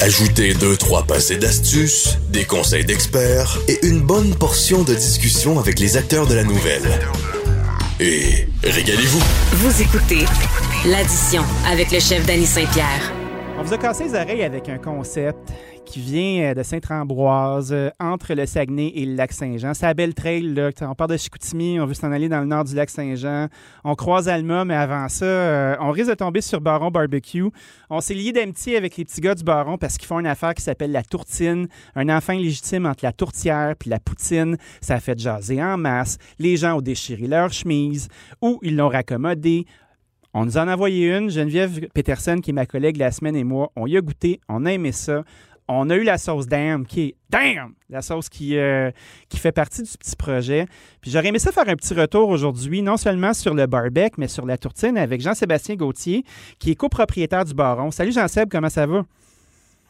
Ajoutez deux, trois passés d'astuces, des conseils d'experts et une bonne portion de discussion avec les acteurs de la nouvelle. Et régalez-vous. Vous écoutez l'addition avec le chef Danny Saint-Pierre. On vous a cassé les oreilles avec un concept qui vient euh, de Sainte-Ambroise, euh, entre le Saguenay et le lac Saint-Jean. C'est la belle trail, là. On part de Chicoutimi, on veut s'en aller dans le nord du lac Saint-Jean. On croise Alma, mais avant ça, euh, on risque de tomber sur Baron Barbecue. On s'est lié d'amitié avec les petits gars du Baron parce qu'ils font une affaire qui s'appelle la tourtine. Un enfant légitime entre la tourtière puis la poutine. Ça a fait jaser en masse. Les gens ont déchiré leur chemise ou ils l'ont raccommodé. On nous en a envoyé une, Geneviève Peterson, qui est ma collègue la semaine et moi. On y a goûté, on a aimé ça on a eu la sauce Damn, qui est Damn, la sauce qui, euh, qui fait partie du petit projet. Puis j'aurais aimé ça faire un petit retour aujourd'hui, non seulement sur le barbecue, mais sur la tourtine avec Jean-Sébastien Gauthier, qui est copropriétaire du Baron. Salut Jean-Seb, comment ça va?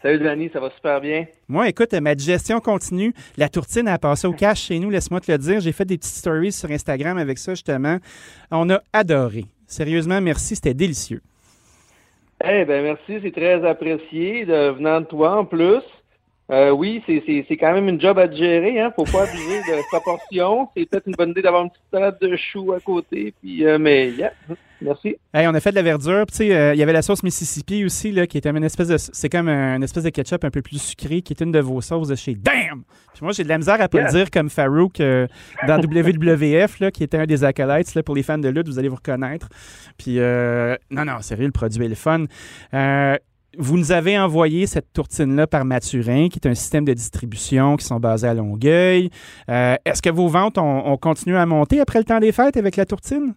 Salut Denis, ça va super bien. Moi, écoute, ma digestion continue. La tourtine a passé au cash chez nous, laisse-moi te le dire. J'ai fait des petites stories sur Instagram avec ça, justement. On a adoré. Sérieusement, merci, c'était délicieux. Eh bien, merci, c'est très apprécié de venant de toi en plus. Euh, oui, c'est quand même une job à gérer, hein. Faut pas abuser de sa portion. C'est peut-être une bonne idée d'avoir une petite salade de choux à côté. Puis, euh, mais, yeah, merci. Hey, on a fait de la verdure. Euh, il y avait la sauce Mississippi aussi, là, qui était une espèce de. C'est comme un, une espèce de ketchup un peu plus sucré, qui est une de vos sauces de chez Damn! Puis moi, j'ai de la misère à pas le dire comme Farouk dans WWF, là, qui était un des acolytes. Là, pour les fans de lutte, vous allez vous reconnaître. Puis, non, non, sérieux, le produit est le fun. Vous nous avez envoyé cette tourtine-là par Maturin, qui est un système de distribution qui sont basés à Longueuil. Euh, est-ce que vos ventes ont, continué à monter après le temps des fêtes avec la tourtine?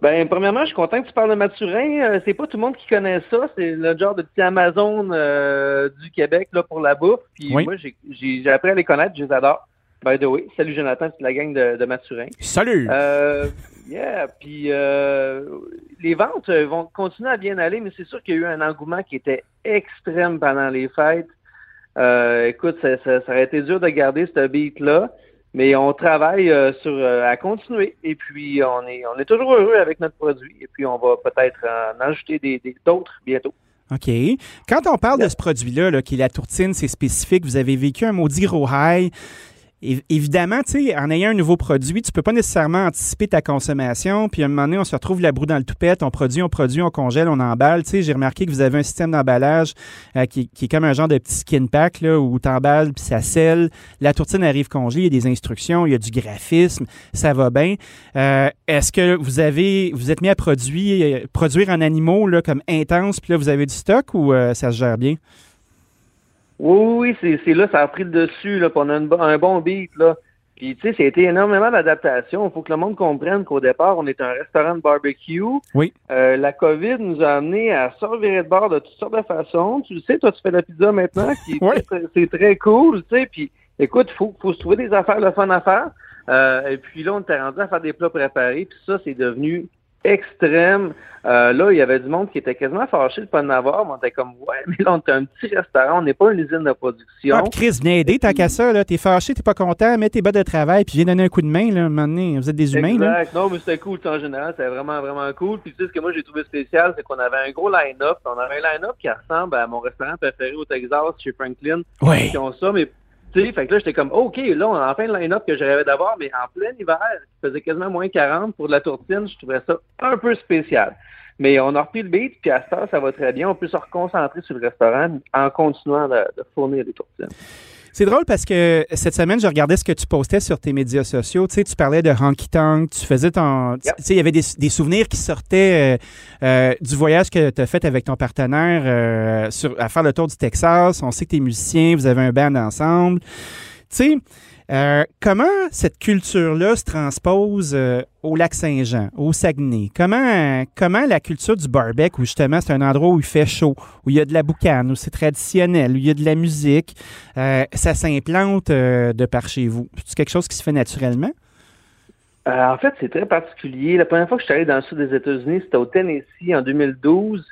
Ben, premièrement, je suis content que tu parles de Maturin. Euh, c'est pas tout le monde qui connaît ça. C'est le genre de petit Amazon euh, du Québec là, pour la bouffe. Puis moi, j'ai appris à les connaître, je les adore. By the way, salut Jonathan, c'est la gang de, de Maturin. Salut! yeah, puis les ventes euh, vont continuer à bien aller, mais c'est sûr qu'il y a eu un engouement qui était extrême pendant les fêtes. Euh, écoute, ça, ça, aurait été dur de garder ce beat-là, mais on travaille euh, sur à continuer. Et puis on est on est toujours heureux avec notre produit. Et puis on va peut-être en ajouter des d'autres bientôt. OK. Quand on parle de ce produit-là, là, qui est la tourtine, c'est spécifique, vous avez vécu un maudit gros high évidemment, en ayant un nouveau produit, tu peux pas nécessairement anticiper ta consommation. Puis à un moment donné, on se retrouve la broue dans le toupette, on produit, on produit, on congèle, on emballe. J'ai remarqué que vous avez un système d'emballage euh, qui, est comme un genre de petit skin pack là, où tu emballes puis ça scelle. La tourtine arrive congelée, il y a des instructions, il y a du graphisme, ça va bien. Euh, est-ce que vous avez, vous êtes mis à produire, produire en animaux là, comme intense, puis là vous avez du stock ou euh, ça se gère bien? Oui, oui, c'est là, ça a pris le dessus, là, on a un bon beat, là. Puis, tu sais, c'était énormément d'adaptation. Il faut que le monde comprenne qu'au départ, on est un restaurant de barbecue. Oui. Euh, la COVID nous a amené à servir de bord de toutes sortes de façons. Tu le sais, toi, tu fais la pizza maintenant, qui oui. c'est très cool, tu sais. Puis, écoute, il faut, faut se trouver des affaires, le fun à faire. Euh, et puis là, on était rendu à faire des plats préparés. Puis ça, c'est devenu extrême. Euh, là, il y avait du monde qui était quasiment fâché de ne pas en avoir. Mais on était comme, ouais, mais là, on est un petit restaurant, on n'est pas une usine de production. Ah, Chris, viens aider, tant qu'à ça, là. T'es fâché, t'es pas content, mets tes bas de travail, puis viens donner un coup de main, là, un moment donné. Vous êtes des humains, exact. Non, mais c'était cool, en général. C'était vraiment, vraiment cool. Puis tu sais, ce que moi, j'ai trouvé spécial, c'est qu'on avait un gros line-up. On avait un line-up qui ressemble à mon restaurant préféré au Texas, chez Franklin. Oui. Qui ont ça, mais tu sais, fait que là, j'étais comme, OK, là, on a enfin le line-up que j'avais d'avoir, mais en plein hiver, il faisait quasiment moins 40 pour de la tourtine. Je trouvais ça un peu spécial. Mais on a repris le beat, puis à ce ça va très bien. On peut se reconcentrer sur le restaurant en continuant de, fournir des tourtines. C'est drôle parce que cette semaine, je regardais ce que tu postais sur tes médias sociaux. Tu sais, tu parlais de Honky Tonk, tu faisais ton. Tu sais, il y avait des, souvenirs qui sortaient euh, euh, du voyage que tu as fait avec ton partenaire euh, sur, à faire le tour du Texas. On sait que tu es musicien, vous avez un band ensemble. Tu sais, euh, comment cette culture-là se transpose euh, au lac Saint-Jean, au Saguenay? Comment, comment la culture du barbecue, où justement c'est un endroit où il fait chaud, où il y a de la boucane, où c'est traditionnel, où il y a de la musique, euh, ça s'implante de par chez vous? C'est quelque chose qui se fait naturellement? en fait, c'est très particulier. La première fois que je suis allé dans le sud des États-Unis, c'était au Tennessee en 2012.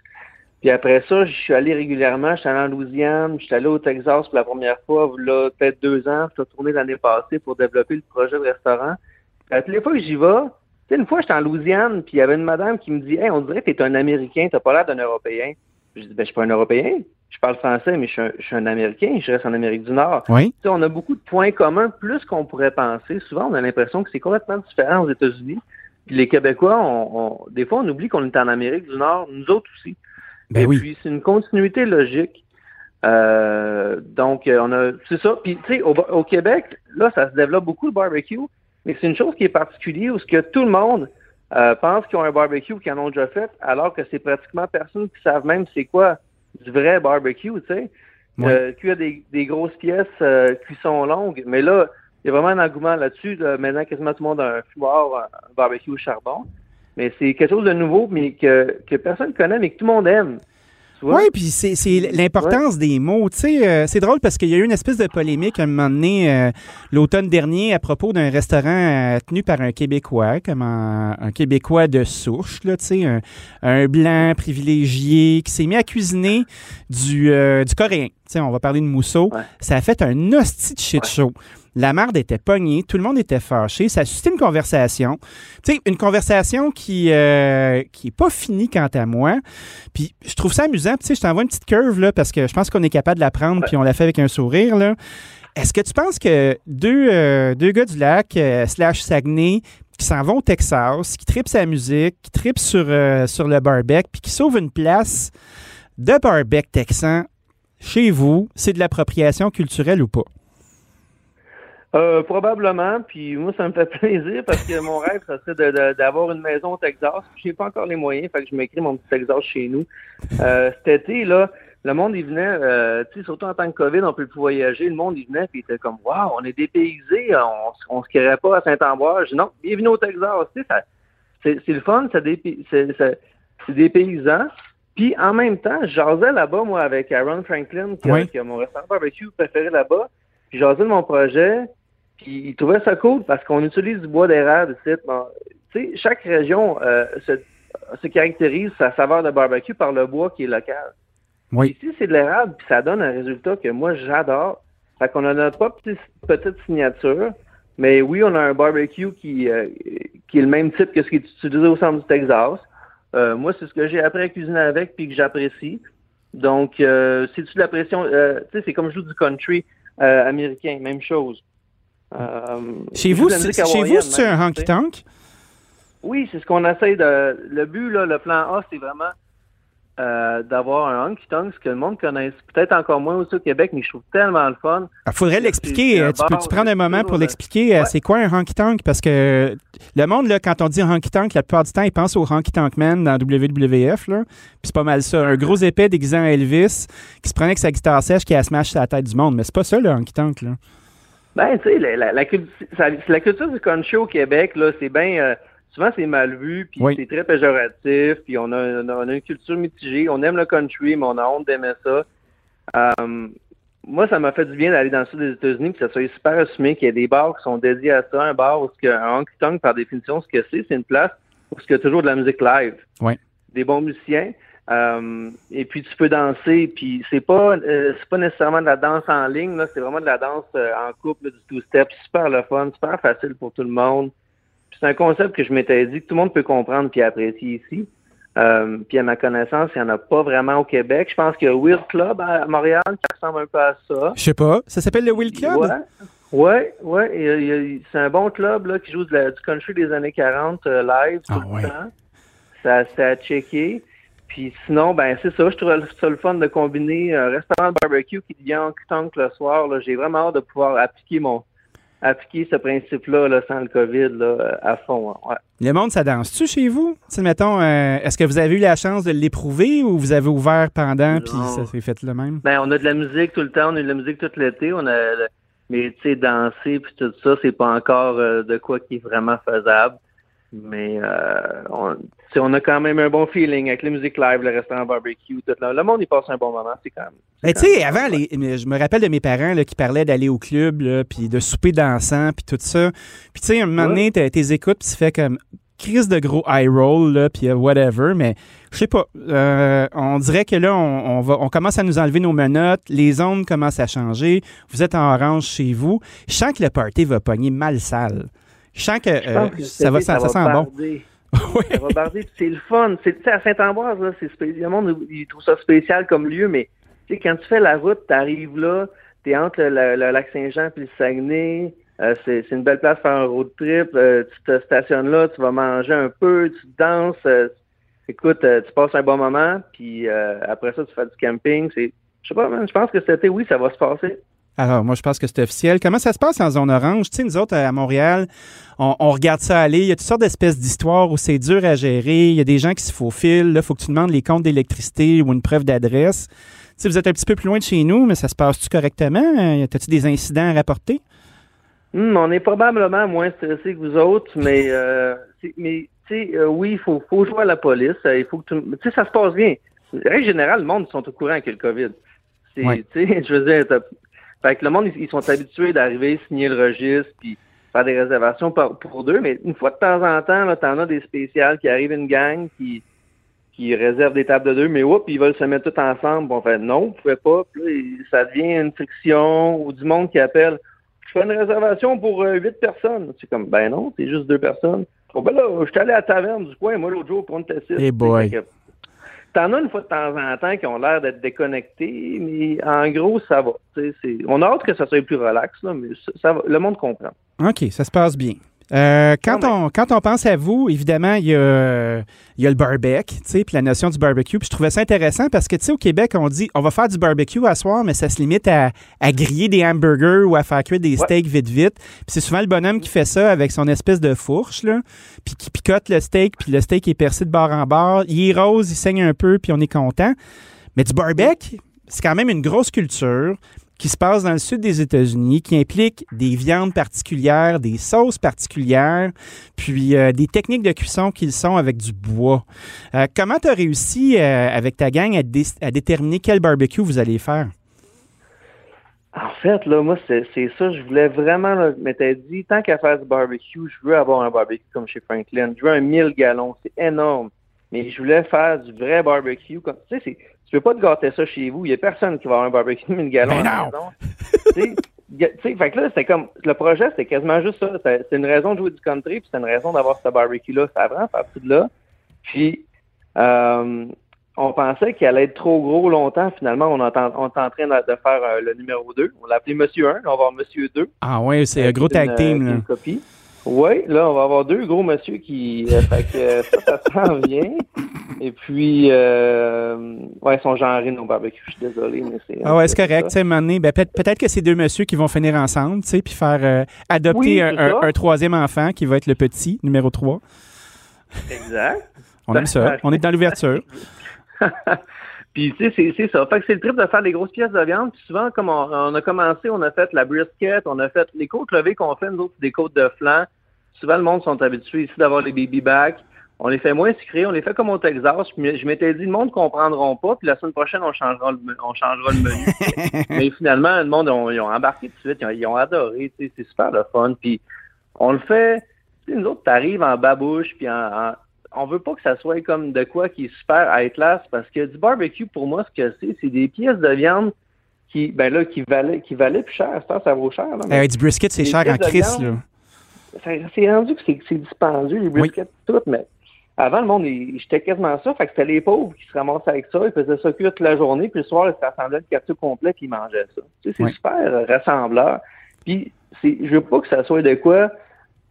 Puis après ça, je suis allé régulièrement. Je suis allé en Louisiane, je suis allé au Texas pour la première fois, là, peut-être deux ans. Je suis retourné l'année passée pour développer le projet de restaurant. À toutes les fois que j'y vais, tu sais, une fois, j'étais en Louisiane, puis il y avait une madame qui me dit Hey, on dirait que tu es un Américain, t'as pas l'air d'un Européen. Je dis Ben, je suis pas un Européen. je parle français, mais je suis, un, Américain, je reste en Amérique du Nord. Oui. on a beaucoup de points communs, plus qu'on pourrait penser. Souvent, on a l'impression que c'est complètement différent aux États-Unis. Puis les Québécois, on, des fois, on oublie qu'on est en Amérique du Nord, nous autres aussi. Ben Et oui. puis, c'est une continuité logique. Euh, donc, on a, c'est ça. Puis, tu sais, au, Québec, là, ça se développe beaucoup le barbecue, mais c'est une chose qui est particulière où ce que tout le monde euh, pense qu'ils ont un barbecue qu'ils en ont déjà fait, alors que c'est pratiquement personne qui savent même c'est quoi du vrai barbecue, tu sais. Euh, cuire des, des grosses pièces, euh, cuisson longue. Mais là, il y a vraiment un engouement là-dessus. Là. Maintenant, quasiment tout le monde a un fumoir, un barbecue au charbon. Mais c'est quelque chose de nouveau, mais que, que personne ne connaît, mais que tout le monde aime. Oui, puis c'est l'importance des mots. Tu sais, euh, c'est drôle parce qu'il y a eu une espèce de polémique à un moment donné euh, l'automne dernier à propos d'un restaurant euh, tenu par un Québécois, comme un, un Québécois de souche, là, tu sais, un, un, blanc privilégié qui s'est mis à cuisiner du, du coréen. Tu sais, on va parler de mousseau. Ouais. Ça a fait un hostie de shit show. La marde était pognée, tout le monde était fâché. Ça a suscité une conversation. Tu sais, une conversation qui euh, qui est pas finie quant à moi. Puis je trouve ça amusant. Tu sais, je t'envoie une petite curve là parce que je pense qu'on est capable de la prendre puis on l'a fait avec un sourire là. Est-ce que tu penses que deux, euh, deux gars du lac euh, slash Saguenay qui s'en vont au Texas, qui tripent sa musique, qui tripent sur, euh, sur le barbecue, puis qui sauvent une place de barbecue texan chez vous, c'est de l'appropriation culturelle ou pas? Euh, probablement, puis moi, ça me fait plaisir parce que mon rêve, ça serait d'avoir une maison au Texas. Je n'ai pas encore les moyens, fait que je m'écris mon petit Texas chez nous. Euh, cet été, là, le monde, il venait, euh, tu sais, surtout en tant que COVID, on peut plus voyager. Le monde, il venait, puis il était comme, waouh, on est dépaysé, on, on se créerait pas à Saint-Ambroise. Non, bienvenue au Texas. Tu sais, c'est le fun, c'est des paysans. Puis en même temps, je jasais là-bas, moi, avec Aaron Franklin, qui, Oui. a, qui a mon restaurant barbecue préféré là-bas. Puis jasais de mon projet. Puis il trouvait ça cool parce qu'on utilise du bois d'érable ici. Bon, tu sais, chaque région euh, se, se caractérise sa saveur de barbecue par le bois qui est local. Oui. Ici, c'est de l'érable, puis ça donne un résultat que moi, j'adore. Fait qu'on a notre propre petite, petite signature. Mais oui, on a un barbecue qui, euh, qui est le même type que ce qui est utilisé au centre du Texas. Euh, moi, c'est ce que j'ai appris à cuisiner avec puis que j'apprécie. Donc, euh, c'est-tu de la pression? euh, tu sais, c'est comme je joue du country euh, américain, même chose. Euh, Chez vous, c'est- un honky-tonk? Oui, c'est ce qu'on essaie de. Le but, là, le plan A, c'est vraiment euh, d'avoir un honky tonk, ce que le monde connaisse peut-être encore moins aussi au Québec, mais je trouve tellement le fun. Il faudrait C'est- l'expliquer. Euh, Tu peux-tu prendre un moment pour le- l'expliquer? Ouais. C'est quoi un honky-tonk? Parce que le monde, là, quand on dit honky-tonk, la plupart du temps, ils pensent au honky-tonk man dans WWF. Là. Puis c'est pas mal ça. Un gros épais déguisé en Elvis qui se prenait avec sa guitare sèche qui a smash sur la tête du monde. Mais c'est pas ça, le honky-tonk. Là. Ben, tu sais, la, la, la, cultu- ça- la culture du country au Québec, là, c'est bien. euh, souvent, c'est mal vu, puis Oui. c'est très péjoratif, puis on a, on, a, a une culture mitigée. On aime le country, mais on a honte d'aimer ça. Euh, moi, ça m'a fait du bien d'aller dans le sud des États-Unis, que ça soit super assumé, qu'il y ait des bars qui sont dédiés à ça. Un bar où que, un honky tonk, par définition, ce que c'est, c'est une place où il y a toujours de la musique live. Oui. Des bons musiciens. Euh, et puis tu peux danser, puis c'est pas euh, c'est pas nécessairement de la danse en ligne, là, c'est vraiment de la danse euh, en couple, là, du two-step, super le fun, super facile pour tout le monde. Puis c'est un concept que je m'étais dit que tout le monde peut comprendre puis apprécier ici. Puis à ma connaissance, il n'y en a pas vraiment au Québec. Je pense qu'il y a Will Club à Montréal qui ressemble un peu à ça. Je sais pas. Ça s'appelle le Will Club? Ouais, ouais, ouais. c'est un bon club là, qui joue de la- du country des années 40 euh, live tout Ah, le ouais. temps. Ça, c'est à checker. Puis sinon, ben c'est ça. Je trouve ça le fun de combiner un restaurant de barbecue qui devient en tonk le soir. là. J'ai vraiment hâte de pouvoir appliquer mon appliquer ce principe-là là, sans le COVID là, à fond. hein. Ouais. Le monde, ça danse-tu chez vous? Mettons, euh, est-ce que vous avez eu la chance de l'éprouver ou vous avez ouvert pendant puis ça s'est fait le même? Ben, on a de la musique tout le temps, on a de la musique tout l'été, on a mais tu sais, danser puis tout ça, c'est pas encore euh, de quoi qui est vraiment faisable. Mais euh, on, on a quand même un bon feeling avec la musique live, le restaurant barbecue, tout là. Le monde y passe un bon moment, c'est quand même. Ben, tu sais, avant, les, mais je me rappelle de mes parents là, qui parlaient d'aller au club, puis de souper dansant, puis tout ça. Puis, tu sais, un moment donné, t'es écoutes, puis tu fais comme crise de gros high roll, puis euh, whatever. Mais, je sais pas, euh, on dirait que là, on, on va, on commence à nous enlever nos menottes, les ondes commencent à changer. Vous êtes en orange chez vous. Je sens que le party va pogner mal sale. Je sens que, Je euh, pense que ça, va, ça, ça sent barder. Ça va barder, c'est le fun. C'est, tu sais, à Saint-Ambroise, là, c'est le monde, il trouve ça spécial comme lieu, mais quand tu fais la route, tu arrives là, tu es entre le, lac Saint-Jean puis le Saguenay. Euh, c'est une belle place pour faire un road trip. Euh, tu te stationnes là, tu vas manger un peu, tu danses. Écoute, tu passes un bon moment, puis après ça, tu fais du camping. Je sais pas, je pense que cet été, oui, ça va se passer. Alors, moi, je pense que c'est officiel. Comment ça se passe en zone orange? Tu sais, nous autres, à Montréal, on, regarde ça aller. Il y a toutes sortes d'espèces d'histoires où c'est dur à gérer. Il y a des gens qui se faufilent. Là, il faut que tu demandes les comptes d'électricité ou une preuve d'adresse. Tu sais, vous êtes un petit peu plus loin de chez nous, mais ça se passe-tu correctement? As-tu des incidents à rapporter? Hmm, on est probablement moins stressé que vous autres, mais, euh, mais tu sais, euh, oui, il faut, faut jouer à la police. Il faut que tu sais, ça se passe bien. En général, le monde, ils sont au courant avec le COVID. Tu sais, je veux dire, fait que le monde, ils, sont habitués d'arriver, signer le registre, puis faire des réservations pour, pour deux. Mais une fois de temps en temps, tu en as des spéciales qui arrivent une gang qui, qui réservent des tables de deux, mais oups, ils veulent se mettre tous ensemble. Bon, fait non, vous pouvez pas. Puis ça devient une friction ou du monde qui appelle. Je fais une réservation pour euh, huit personnes. C'est comme, ben non, c'est juste deux personnes. Bon, ben là, je suis allé à la taverne du coin, moi, l'autre jour, pour une test. Hey boy. T'en as une fois de temps en temps qui ont l'air d'être déconnectés, mais en gros, ça va. On a hâte que ça soit plus relax, mais le monde comprend. OK, ça se passe bien. Euh, quand, on, quand on pense à vous, évidemment, il y a, il y a le barbecue, tu sais, puis la notion du barbecue. Puis je trouvais ça intéressant parce que, tu sais, au Québec, on dit on va faire du barbecue à soir, mais ça se limite à, à griller des hamburgers ou à faire cuire des steaks vite, vite. Puis c'est souvent le bonhomme qui fait ça avec son espèce de fourche, là, puis qui picote le steak, puis le steak est percé de bord en bord. Il est rose, il saigne un peu, puis on est content. Mais du barbecue, c'est quand même une grosse culture qui se passe dans le sud des États-Unis, qui implique des viandes particulières, des sauces particulières, puis euh, des techniques de cuisson qui sont avec du bois. Euh, comment tu as réussi euh, avec ta gang à, déterminer quel barbecue vous allez faire? En fait, là, moi, c'est ça. Je voulais vraiment, là, m'étais dit, tant qu'à faire du barbecue, je veux avoir un barbecue comme chez Franklin. Je veux un 1000 gallons. C'est énorme. Mais je voulais faire du vrai barbecue. Comme, tu sais, tu veux pas te gâter ça chez vous. Il y a personne qui va avoir un barbecue une galon ben à la maison. tu sais, fait que là, c'était comme, le projet, c'était quasiment juste ça. C'est une raison de jouer du country, puis c'est une raison d'avoir ce barbecue-là. Ça vraiment parti de là. Puis, euh, on pensait qu'il allait être trop gros longtemps. Finalement, on, est en, train de, faire euh, le numéro 2. On l'a appelé Monsieur 1, on va avoir Monsieur 2. Ah ouais, c'est un gros tag team. Là. Une copie. Oui, là, on va avoir deux gros monsieur qui. Euh, fait que ça, ça s'en vient. Et puis, euh, ouais, ils sont genrés nos barbecues. Je suis désolé, mais c'est. Ah ouais, c'est correct. Tu ben, peut-être que c'est deux messieurs qui vont finir ensemble, tu sais, puis faire euh, adopter un, troisième enfant qui va être le petit, numéro 3. Exact. On aime ça. On est dans l'ouverture. Puis, tu sais, c'est ça. Fait que c'est le trip de faire des grosses pièces de viande. Puis souvent, comme on, a commencé, on a fait la brisket, on a fait les côtes levées qu'on fait, nous autres, des côtes de flanc. Souvent, le monde sont habitués ici d'avoir les baby backs. On les fait moins sucrés, on les fait comme au Texas. Puis je m'étais dit, le monde ne comprendront pas, puis la semaine prochaine, on changera le, on changera le menu. Mais finalement, le monde, ils ont embarqué tout de suite, ils ont, adoré, c'est super le fun. Puis on le fait, nous autres, t'arrives en babouche, puis en, on veut pas que ça soit comme de quoi qui est super high class parce que du barbecue, pour moi, ce que c'est, c'est des pièces de viande qui, ben là, qui valaient, qui valaient plus cher. Ça, ça vaut cher. Là, du brisket, c'est cher en crise, là. C'est rendu que c'est dispendieux, les briskets, tout, mais avant, le monde, j'étais quasiment ça. Fait que c'était les pauvres qui se ramassaient avec ça. Ils faisaient ça cuire toute la journée. Puis le soir, ils s'assemblaient le quartier complet puis ils mangeaient ça. Tu sais, c'est super rassembleur. Puis, je veux pas que ça soit de quoi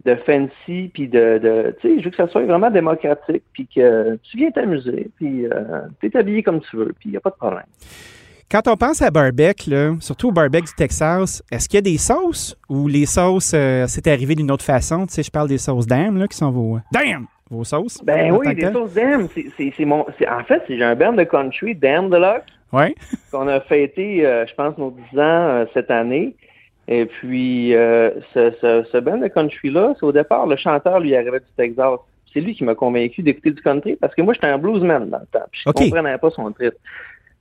de fancy, puis de, tu sais, je veux que ça soit vraiment démocratique, puis que tu viens t'amuser, puis euh, tu es habillé comme tu veux, puis il n'y a pas de problème. Quand on pense à barbecue, là, surtout au barbecue du Texas, est-ce qu'il y a des sauces ou les sauces, euh, c'est arrivé d'une autre façon? Tu sais, je parle des sauces d'âme, là, qui sont vos... Damn! Vos sauces? Ben oui, des sauces d'âme. C'est mon... En fait, j'ai un band de country, Damn the Luck, ouais. qu'on a fêté, euh, je pense, nos 10 ans cette année. Et puis, euh, ce, ce, ce band de country-là, c'est au départ, le chanteur lui arrivait du Texas. C'est lui qui m'a convaincu d'écouter du country parce que moi, j'étais un bluesman dans le temps. Puis je comprenais pas son trip.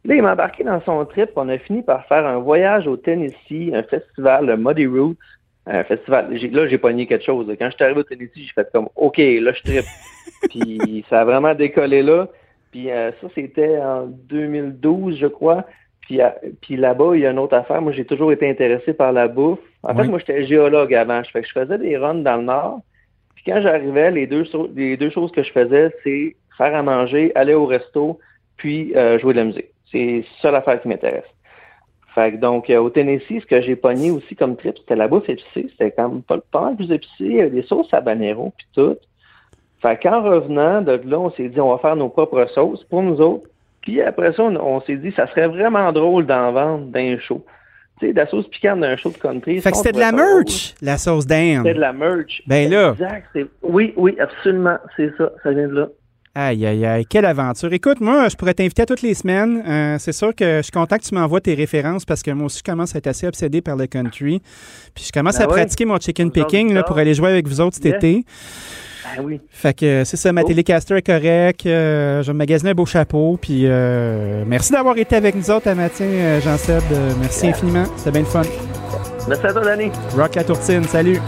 Là, il m'a embarqué dans son trip. On a fini par faire un voyage au Tennessee, un festival, le Muddy Roots. Un festival. Là, j'ai pogné quelque chose. Quand je suis arrivé au Tennessee, j'ai fait comme OK, là, je trip. puis ça a vraiment décollé là. Puis euh, ça, c'était en 2012, je crois. Puis, puis là-bas, il y a une autre affaire. Moi, j'ai toujours été intéressé par la bouffe. En fait, moi, j'étais géologue avant. Je, fais que je faisais des runs dans le nord. Puis quand j'arrivais, les deux, les deux choses que je faisais, c'est faire à manger, aller au resto, puis euh, jouer de la musique. C'est ça l'affaire qui m'intéresse. Fait que donc, euh, au Tennessee, ce que j'ai pogné aussi comme trip, c'était la bouffe épicée. C'était quand même pas, pas mal plus épicé. Il y avait des sauces habanero puis tout. Fait qu'en revenant de là, on s'est dit, on va faire nos propres sauces pour nous autres. Puis après ça, on, s'est dit, ça serait vraiment drôle d'en vendre d'un show. Tu sais, de la sauce piquante d'un show de country. Fait que c'était de la merch, la sauce d'Inde. C'était de la merch. Ben là. Exact. Oui, oui, absolument. C'est ça. Ça vient de là. Aïe, aïe, aïe, quelle aventure. Écoute, moi, je pourrais t'inviter à toutes les semaines. Euh, c'est sûr que je suis content que tu m'envoies tes références parce que moi aussi, je commence à être assez obsédé par le country. Puis je commence Ben à pratiquer mon chicken picking là, pour aller jouer avec vous autres cet Yes. été. Ben oui. Fait que c'est ça, ma Oh. télécaster est correct. euh, je vais me magasiner un beau chapeau. Puis euh, merci d'avoir été avec nous autres à matin, Jean-Seb. Merci Yeah. infiniment. C'était bien le fun. Merci à toi, Danny. Rock la tourtine. Salut.